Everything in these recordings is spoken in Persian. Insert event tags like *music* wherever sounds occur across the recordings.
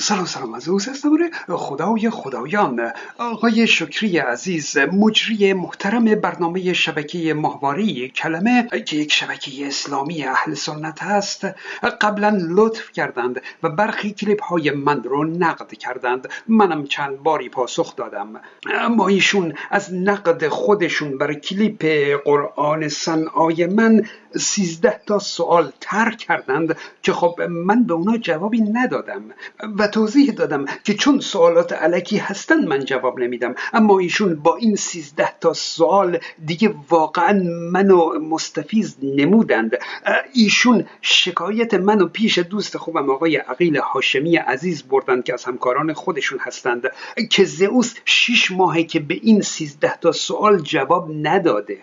سلام سلام از اوس استوره خدای خدایان. آقای شکری عزیز مجری محترم برنامه شبکه ماهواره کلمه که یک شبکه اسلامی اهل سنت هست قبلا لطف کردند و برخی کلیپ های من رو نقد کردند. منم چند باری پاسخ دادم. اما ایشون از نقد خودشون بر کلیپ قرآن صنعای من سیزده تا سوال تر کردند که خب من به اونا جوابی ندادم. و توضیح دادم که چون سوالات علکی هستن من جواب نمیدم. اما ایشون با این سیزده تا سوال دیگه واقعا منو مستفیز نمودند. ایشون شکایت منو پیش دوست خوبم آقای عقیل هاشمی عزیز بردند که از همکاران خودشون هستند که زئوس شیش ماهه که به این سیزده تا سوال جواب نداده.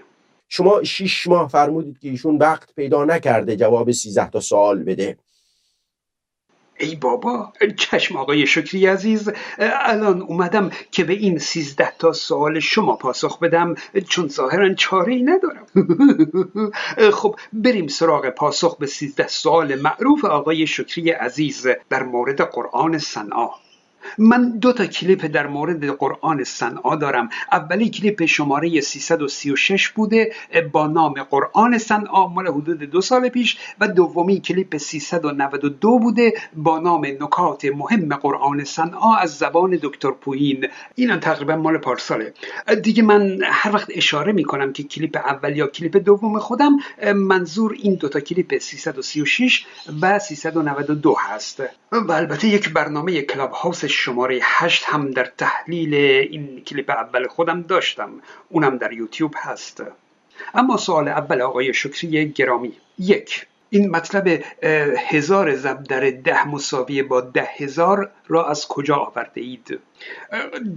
شما شیش ماه فرمودید که ایشون وقت پیدا نکرده جواب سیزده تا سوال بده. ای بابا چشم آقای شکری عزیز الان اومدم که به این سیزده تا سوال شما پاسخ بدم چون ظاهرا چاره ای ندارم. *laughs* خب بریم سراغ پاسخ به سیزده سوال معروف آقای شکری عزیز در مورد قرآن صنعا من دو تا کلیپ در مورد قرآن صنعا دارم. اولی کلیپ شماره 336 بوده با نام قرآن صنعا مال حدود دو سال پیش. و دومی کلیپ 392 بوده با نام نکات مهم قرآن صنعا از زبان دکتر پوین. اینا تقریبا مال پارساله. دیگه من هر وقت اشاره می‌کنم که کلیپ اول یا کلیپ دوم خودم منظور این دوتا کلیپ 336 و 392 هست. و البته یک برنامه کلاب هاوس شماره هشت هم در تحلیل این کلیپ اول خودم داشتم. اونم در یوتیوب هست. اما سوال اول آقای شکری گرامی. یک این مطلب هزار ضرب در ده مساویه با ده هزار را از کجا آورده اید؟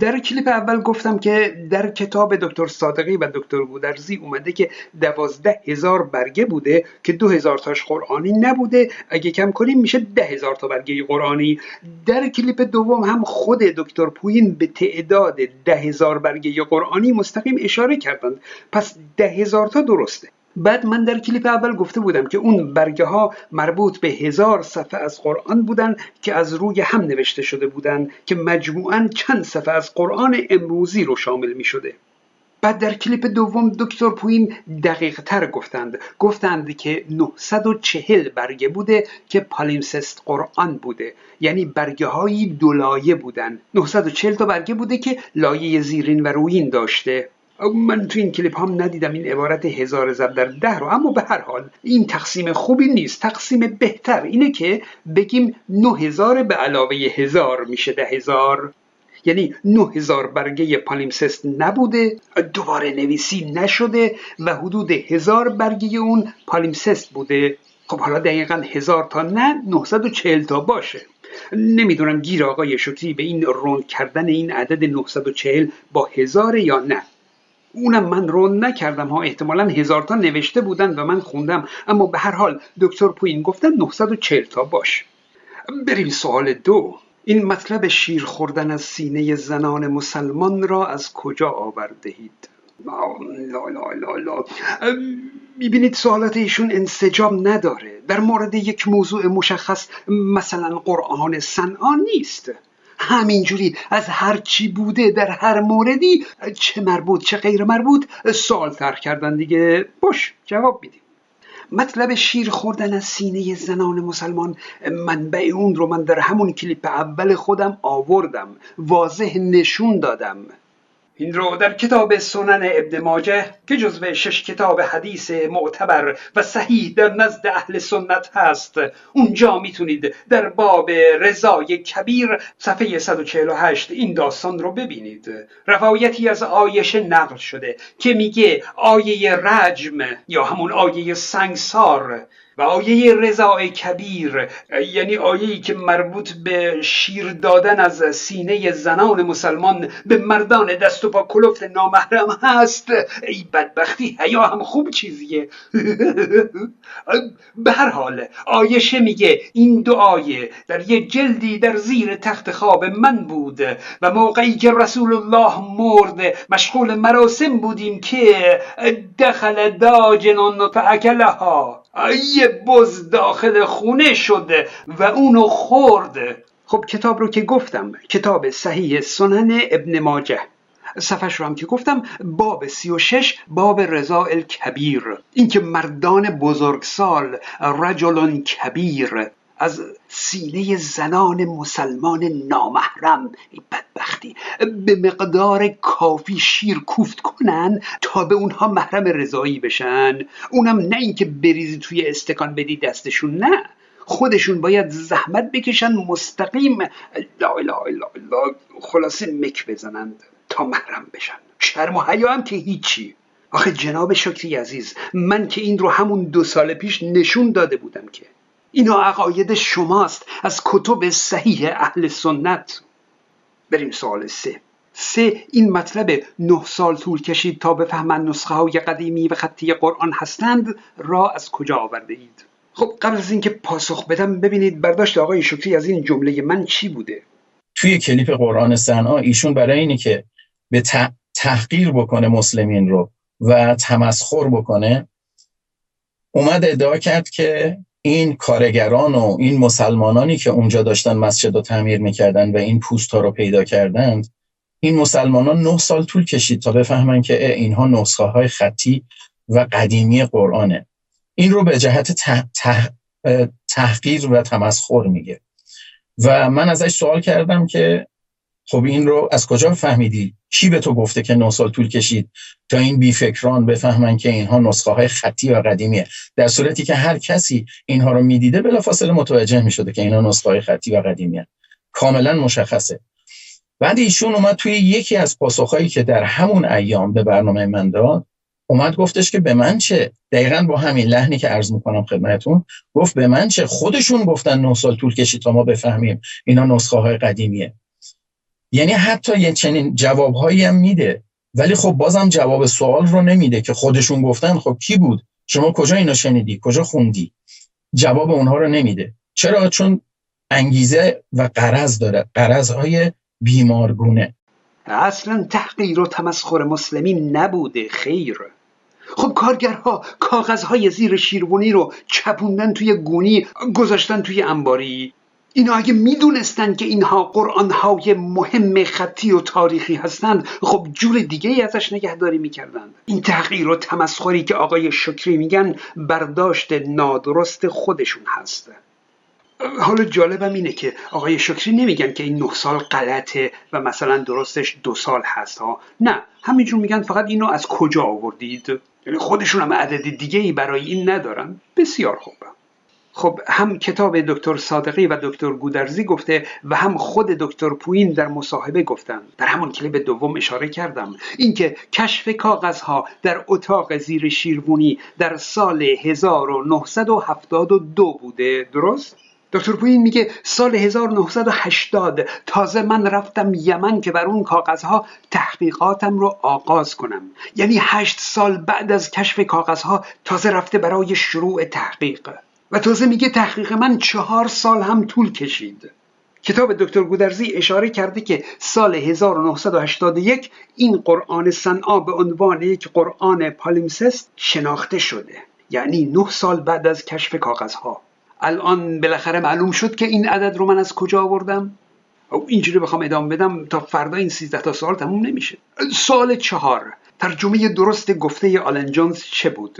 در کلیپ اول گفتم که در کتاب دکتر صادقی و دکتر گودرزی اومده که دوازده هزار برگه بوده که دو هزار تاش قرآنی نبوده. اگه کم کنیم میشه ده هزار تا برگه قرآنی. در کلیپ دوم هم خود دکتر پوین به تعداد ده هزار برگه قرآنی مستقیم اشاره کردند. پس ده هزار تا درسته. بعد من در کلیپ اول گفته بودم که اون برگه ها مربوط به هزار صفحه از قرآن بودن که از روی هم نوشته شده بودن که مجموعا چند صفحه از قرآن امروزی رو شامل می شده بعد در کلیپ دوم دکتر پوین دقیق تر گفتند. گفتند که 940 برگه بوده که پالیمسست قرآن بوده. یعنی برگه هایی دولایه بودن. 940 تا برگه بوده که لایه زیرین و روین داشته. من تو این کلیپ هم ندیدم این عبارت هزار ضرب در ده رو. اما به هر حال این تقسیم خوبی نیست. تقسیم بهتر اینه که بگیم نه هزار به علاوه هزار میشه ده هزار. یعنی نه هزار برگه پالیمسست نبوده دوباره نویسی نشده و حدود هزار برگه اون پالیمسست بوده. خب حالا دقیقا هزار تا نه 940 تا باشه. نمی‌دونم گیر آقای شکری به این روند کردن این عدد 940 با هزار یا نه. اونم من رو نکردم ها. احتمالا هزار تا نوشته بودن و من خوندم. اما به هر حال دکتر پوین گفتن 940 تا باش. بریم سوال دو. این مطلب شیر خوردن از سینه زنان مسلمان را از کجا آوردهید لا لا لا لا. می‌بینید سوالات ایشون انسجام نداره. در مورد یک موضوع مشخص مثلا قرآن صنعا نیست. همینجوری از هر چی بوده در هر موردی چه مربوط چه غیر مربوط سوال ترک کردن دیگه. باش جواب میدیم. مطلب شیر خوردن از سینه زنان مسلمان. منبع اون رو من در همون کلیپ اول خودم آوردم. واضح نشون دادم. این رو در کتاب سنن ابن ماجه که جزو شش کتاب حدیث معتبر و صحیح در نزد اهل سنت هست اونجا می‌تونید در باب رضای کبیر صفحه 148 این داستان رو ببینید. روایتی از آیشه نقل شده که میگه آیه رجم یا همون آیه سنگسار و آیه رضای کبیر یعنی آیه‌ای که مربوط به شیر دادن از سینه زنان مسلمان به مردان دست و پا کلفت نامحرم هست. ای بدبختی حیا هم خوب چیزیه. *laughs* به هر حال آیشه میگه این آیه در یه جلدی در زیر تخت خواب من بود و موقعی که رسول الله مرد مشغول مراسم بودیم که دخل داجنان فاکلها. یه بز داخل خونه شده و اونو خورد خب کتاب رو که گفتم کتاب صحیح سنن ابن ماجه. صفحش رو هم که گفتم باب سی و شش باب رضا الکبیر. اینکه مردان بزرگسال رجل کبیر. از سینه زنان مسلمان نامحرم بدبختی. به مقدار کافی شیر کوفت کنن تا به اونها محرم رضایی بشن. اونم نه اینکه بریزی توی استکان بدی دستشون نه. خودشون باید زحمت بکشن مستقیم لا اله الا الله خلاصه مک بزنند تا محرم بشن. شرم و حیا هم که هیچی. آخه جناب شکری عزیز من که این رو همون دو سال پیش نشون داده بودم که اینا عقاید شماست. از کتب صحیح اهل سنت. بریم سوال سه. سه این مطلب نه سال طول کشید تا بفهمن نسخه های قدیمی و خطی قرآن هستند. را از کجا آورده اید خب قبل از اینکه پاسخ بدم ببینید برداشت آقای شکری از این جمله من چی بوده؟ توی کلیپ قرآن سنا ایشون برای اینی که به تحقیر بکنه مسلمین رو و تمسخر بکنه اومد ادعا کرد که این کارگران و این مسلمانانی که اونجا داشتن مسجد رو تعمیر می‌کردن و این پوست ها رو پیدا کردند این مسلمانان نه سال طول کشید تا بفهمن که اینها نسخه های خطی و قدیمی قرآنه. این رو به جهت تحقیر و تمسخر میگه. و من ازش سوال کردم که خب این رو از کجا فهمیدی؟ کی به تو گفته که نه سال طول کشید؟ تا این بیفکران بفهمن که اینها نسخه های خطی و قدیمیه. در صورتی که هر کسی اینها رو می‌دیده بلافاصله متوجه می‌شده که اینها نسخه های خطی و قدیمیه. کاملا مشخصه. بعد ایشون اومد توی یکی از پاسخهایی که در همون ایام به برنامه من داد اومد گفتش که به من چه؟ دقیقا با همین لحنی که عرض می‌کنم خدمتون گفت به من چه؟ خودشون گفتن نه سال طول کشید تا ما بفهمیم اینا نسخه های قدیمیه. یعنی حتی یه چنین جوابهایی هم میده. ولی خب بازم جواب سوال رو نمیده که خودشون گفتن خب کی بود؟ شما کجا اینو شنیدی؟ کجا خوندی؟ جواب اونها رو نمیده. چرا؟ چون انگیزه و قرض داره. قرض بیمارگونه. اصلا تحقیر و تمسخر مسلمین نبوده خیر. خب کارگرها کاغذهای زیر شیروانی رو چپوندن توی گونی گذاشتن توی انباری. اینا اگه می‌دونستند که اینها قرآنهای مهم خطی و تاریخی هستند خب جور دیگه ای ازش نگهداری می‌کردند. این تحقیر و تمسخری که آقای شکری میگن برداشت نادرست خودشون هست. حالا جالبم اینه که آقای شکری نمیگن که این نه سال غلطه و مثلا درستش دو سال هست. ها نه. همینجور میگن فقط اینو از کجا آوردید؟ یعنی خودشون هم عدد دیگه ای برای این ندارن. بسیار خوبه خب هم کتاب دکتر صادقی و دکتر گودرزی گفته و هم خود دکتر پوین در مصاحبه گفتن در همون کلیپ دوم اشاره کردم. اینکه کشف کاغذها در اتاق زیر شیروانی در سال 1972 بوده. درست؟ دکتر پوین میگه سال 1980 تازه من رفتم یمن که بر اون کاغذها تحقیقاتم رو آغاز کنم. یعنی هشت سال بعد از کشف کاغذها تازه رفته برای شروع تحقیق. و تازه میگه تحقیق من چهار سال هم طول کشید. کتاب دکتر گودرزی اشاره کرده که سال 1981 این قرآن صنعا به عنوان یک قرآن پالیمسست شناخته شده. یعنی نه سال بعد از کشف کاغذها. الان بالاخره معلوم شد که این عدد رو من از کجا آوردم؟ اینجوری بخوام ادامه بدم تا فردا این 13 تا سال تموم نمیشه. سال چهار. ترجمه درست گفته آلن جونز چه بود؟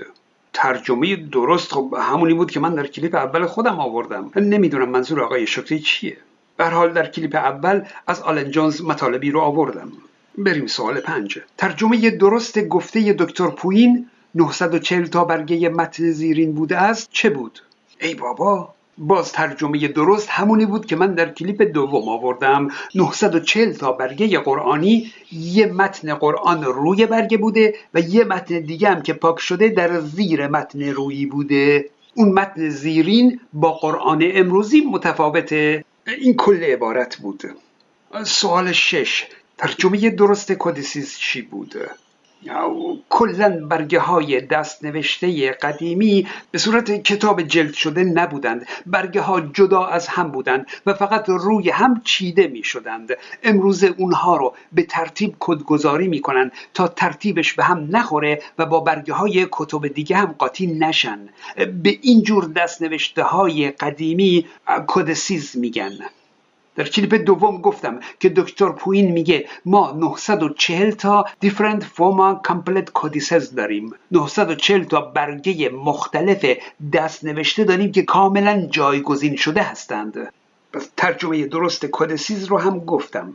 ترجمه درست خب همونی بود که من در کلیپ اول خودم آوردم. نمی‌دونم منظور آقای شکری چیه. به حال در کلیپ اول از آلن جونز مطالبی رو آوردم. بریم سوال پنج. ترجمه درست گفته دکتر پوین 940 تا برگه متن زیرین بوده است چه بود؟ ای بابا باز ترجمه درست همونی بود که من در کلیپ دوم آوردم. 940 تا برگه قرآنی یه متن قرآن روی برگه بوده و یه متن دیگه هم که پاک شده در زیر متن روی بوده. اون متن زیرین با قرآن امروزی متفاوته این کل عبارت بود. سوال شش ترجمه درست کودسیز چی بوده کلا برگه های دست نوشته قدیمی به صورت کتاب جلد شده نبودند. برگه ها جدا از هم بودند و فقط روی هم چیده می شدند امروز اونها رو به ترتیب کدگذاری می کنند تا ترتیبش به هم نخوره و با برگه های کتب دیگه هم قاطی نشن. به اینجور دست نوشته های قدیمی کدسیز میگن. در کلیپ دوم گفتم که دکتر پوین میگه ما 940 تا different forma complete codices داریم. 940 تا برگه مختلف دست نوشته داریم که کاملا جایگزین شده هستند. ترجمه درست کودسیز رو هم گفتم.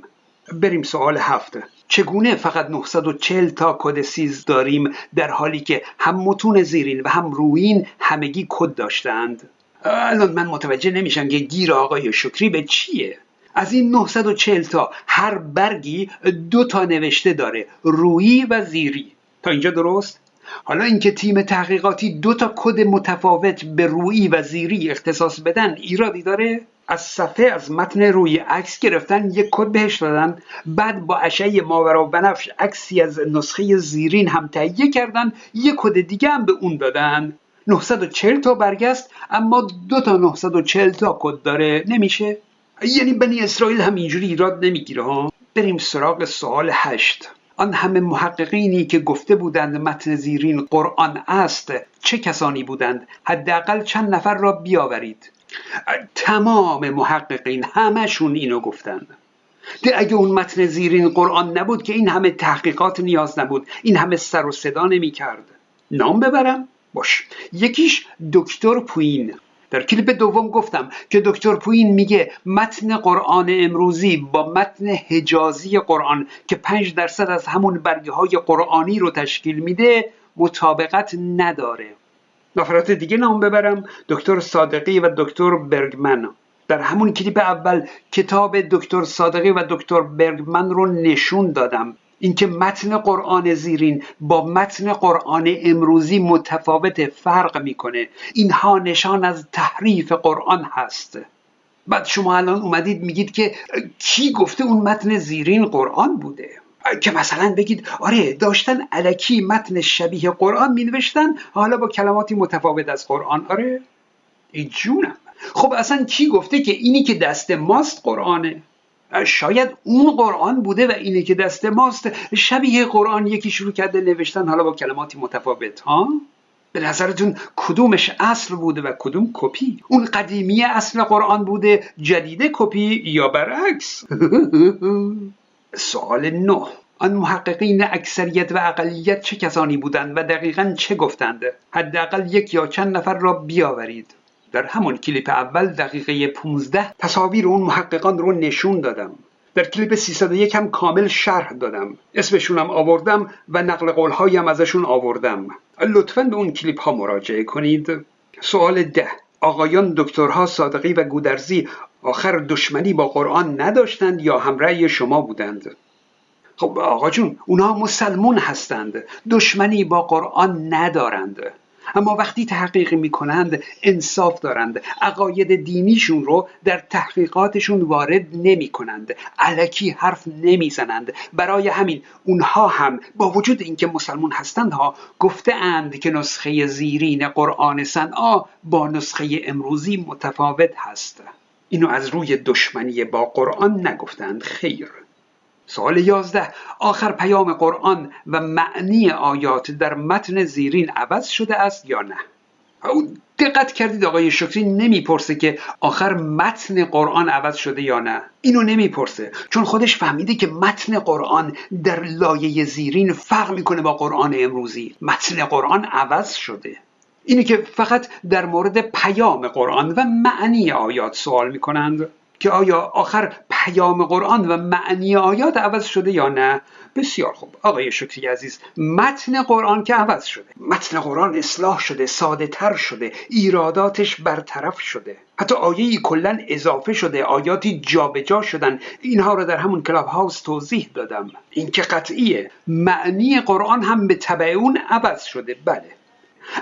بریم سوال هفته چگونه فقط 940 تا کودسیز داریم در حالی که هم متون زیرین و هم روین همگی کد داشتند؟ الان من متوجه نمیشم که گیر آقای شکری به چیه. از این 940 تا هر برگی دو تا نوشته داره رویی و زیری. تا اینجا درست؟ حالا اینکه تیم تحقیقاتی دو تا کد متفاوت به رویی و زیری اختصاص بدن ایرادی داره؟ از صفحه از متن روی عکس گرفتن یک کد بهش دادن بعد با اشعه ماورا و بنفش عکسی از نسخه زیرین هم تهیه کردن یک کد دیگه هم به اون دادن. 940 تا برگست اما دو تا 940 تا کد داره. نمیشه؟ یعنی بنی اسرائیل هم اینجوری ایراد نمی‌گیره ها. بریم سراغ سوال هشت. آن همه محققینی که گفته بودند متن زیرین قرآن است چه کسانی بودند؟ حداقل چند نفر را بیاورید. تمام محققین همشون اینو گفتند. ده اگه اون متن زیرین قرآن نبود که این همه تحقیقات نیاز نبود این همه سر و صدا نمی کرد نام ببرم؟ باش. یکیش دکتر پوین. در کلیپ دوم گفتم که دکتر پوین میگه متن قرآن امروزی با متن حجازی قرآن که پنج درصد از همون برگه های قرآنی رو تشکیل میده مطابقت نداره. نفرات دیگه نام ببرم دکتر صادقی و دکتر برگمن. در همون کلیپ اول کتاب دکتر صادقی و دکتر برگمن رو نشون دادم. اینکه متن قرآن زیرین با متن قرآن امروزی متفاوت فرق می‌کنه. اینها نشان از تحریف قرآن هست. بعد شما الان اومدید میگید که کی گفته اون متن زیرین قرآن بوده؟ که مثلا بگید آره داشتن علکی متن شبیه قرآن می نوشتن حالا با کلماتی متفاوت از قرآن. آره ای جونم. خب اصلا کی گفته که اینی که دست ماست قرآنه؟ شاید اون قرآن بوده و اینی که دست ماست. شبیه قرآن یکی شروع کرده نوشتن حالا با کلماتی متفاوت ها؟ به نظرتون کدومش اصل بوده و کدوم کپی؟ اون قدیمی اصل قرآن بوده جدیده کپی یا برعکس؟ *laughs* سوال نه. آن محققین اکثریت و اقلیت چه کسانی بودند و دقیقا چه گفتند؟ حداقل یک یا چند نفر را بیاورید. در همون کلیپ اول دقیقه 15 تصاویر اون محققان رو نشون دادم. در کلیپ 301 هم کامل شرح دادم. اسمشونم آوردم و نقل قولهایم ازشون آوردم. لطفا به اون کلیپ ها مراجعه کنید. سوال ده. آقایان دکترها صادقی و گودرزی آخر دشمنی با قرآن نداشتند یا همرأی شما بودند؟ خب آقا جون اونا مسلمون هستند. دشمنی با قرآن ندارند. اما وقتی تحقیق می‌کنند انصاف دارند. عقاید دینیشون رو در تحقیقاتشون وارد نمی کنند علکی حرف نمی‌زنند. برای همین اونها هم با وجود اینکه مسلمون هستند ها گفته اند که نسخه زیرین قرآن صنعا با نسخه امروزی متفاوت هست. اینو از روی دشمنی با قرآن نگفتند. خیر. سوال یازده. آخر پیام قرآن و معنی آیات در متن زیرین عوض شده است یا نه؟ دقت کردید آقای شکری نمی‌پرسه که آخر متن قرآن عوض شده یا نه. اینو نمی‌پرسه چون خودش فهمیده که متن قرآن در لایه زیرین فرق می‌کنه با قرآن امروزی. متن قرآن عوض شده. اینه که فقط در مورد پیام قرآن و معنی آیات سوال می‌کنند. که آیا آخر پیام قرآن و معنی آیات عوض شده یا نه؟ بسیار خوب. آقای شکری عزیز متن قرآن که عوض شده. متن قرآن اصلاح شده ساده تر شده ایراداتش برطرف شده. حتی آیه کلا اضافه شده آیاتی جابجا شدن. اینها رو در همون کلاب هاوس توضیح دادم. این که قطعیه. معنی قرآن هم به طبع اون عوض شده. بله.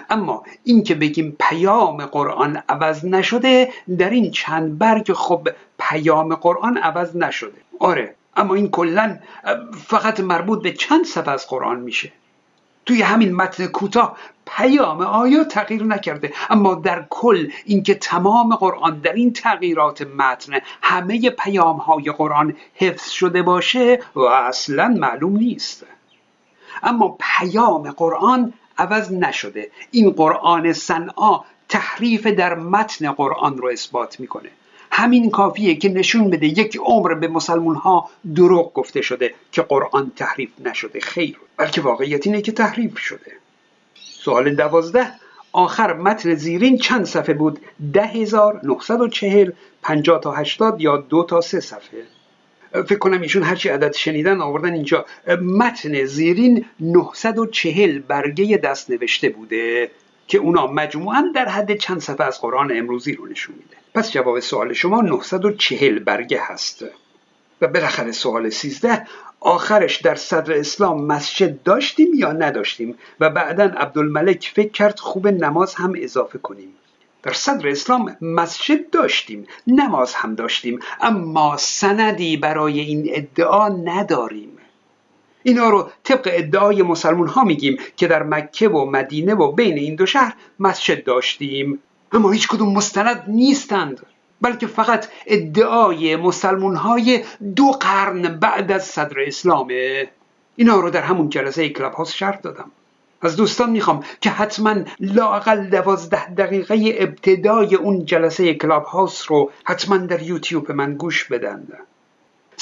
اما این که بگیم پیام قرآن عوض نشده در این چند برگ خب پیام قرآن عوض نشده. آره اما این کلا فقط مربوط به چند صفحه از قرآن میشه. توی همین متن کوتاه پیام آیا تغییر نکرده؟ اما در کل اینکه تمام قرآن در این تغییرات متن همه پیام های قرآن حفظ شده باشه و اصلا معلوم نیست. اما پیام قرآن عوض نشده. این قرآن صنعا تحریف در متن قرآن رو اثبات می‌کنه. همین کافیه که نشون بده یک عمر به مسلمون ها دروغ گفته شده که قرآن تحریف نشده. خیر. بلکه واقعیت اینه که تحریف شده. سوال دوازده. آخر متن زیرین چند صفحه بود؟ ده هزار و چهل پنجاه تا هشتاد یا دو تا سه صفحه؟ فکر کنم ایشون هرچی عدد شنیدن آوردن اینجا متن زیرین 940 برگه دست نوشته بوده که اونا مجموعا در حد چند صفحه از قرآن امروزی رو نشون میده. پس جواب سوال شما 940 برگه هست. و بالاخره سوال 13 آخرش در صدر اسلام مسجد داشتیم یا نداشتیم؟ و بعدا عبدالملک فکر کرد خوب نماز هم اضافه کنیم. در صدر اسلام مسجد داشتیم نماز هم داشتیم اما سندی برای این ادعا نداریم. اینا رو طبق ادعای مسلمون ها میگیم که در مکه و مدینه و بین این دو شهر مسجد داشتیم. اما هیچ کدوم مستند نیستند بلکه فقط ادعای مسلمون های دو قرن بعد از صدر اسلامه. اینا رو در همون جلسه کلاب هاست شرح دادم. از دوستان می‌خوام که حتما لاقل دوازده دقیقه ابتدای اون جلسه کلاب هاوس رو حتما در یوتیوب من گوش بدن.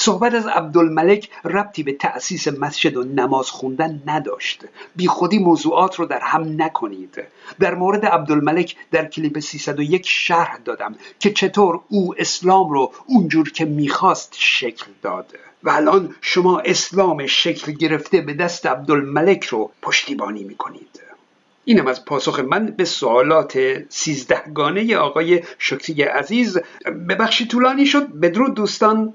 صحبت از عبدالملک ربطی به تأسیس مسجد و نماز خوندن نداشت. بی خودی موضوعات رو در هم نکنید. در مورد عبدالملک در کلیپ 301 شرح دادم که چطور او اسلام رو اونجور که می‌خواست شکل داده و الان شما اسلام شکل گرفته به دست عبدالملک رو پشتیبانی می‌کنید. اینم از پاسخ من به سوالات سیزدهگانه آقای شکری عزیز. به بخشی طولانی شد. بدرود دوستان.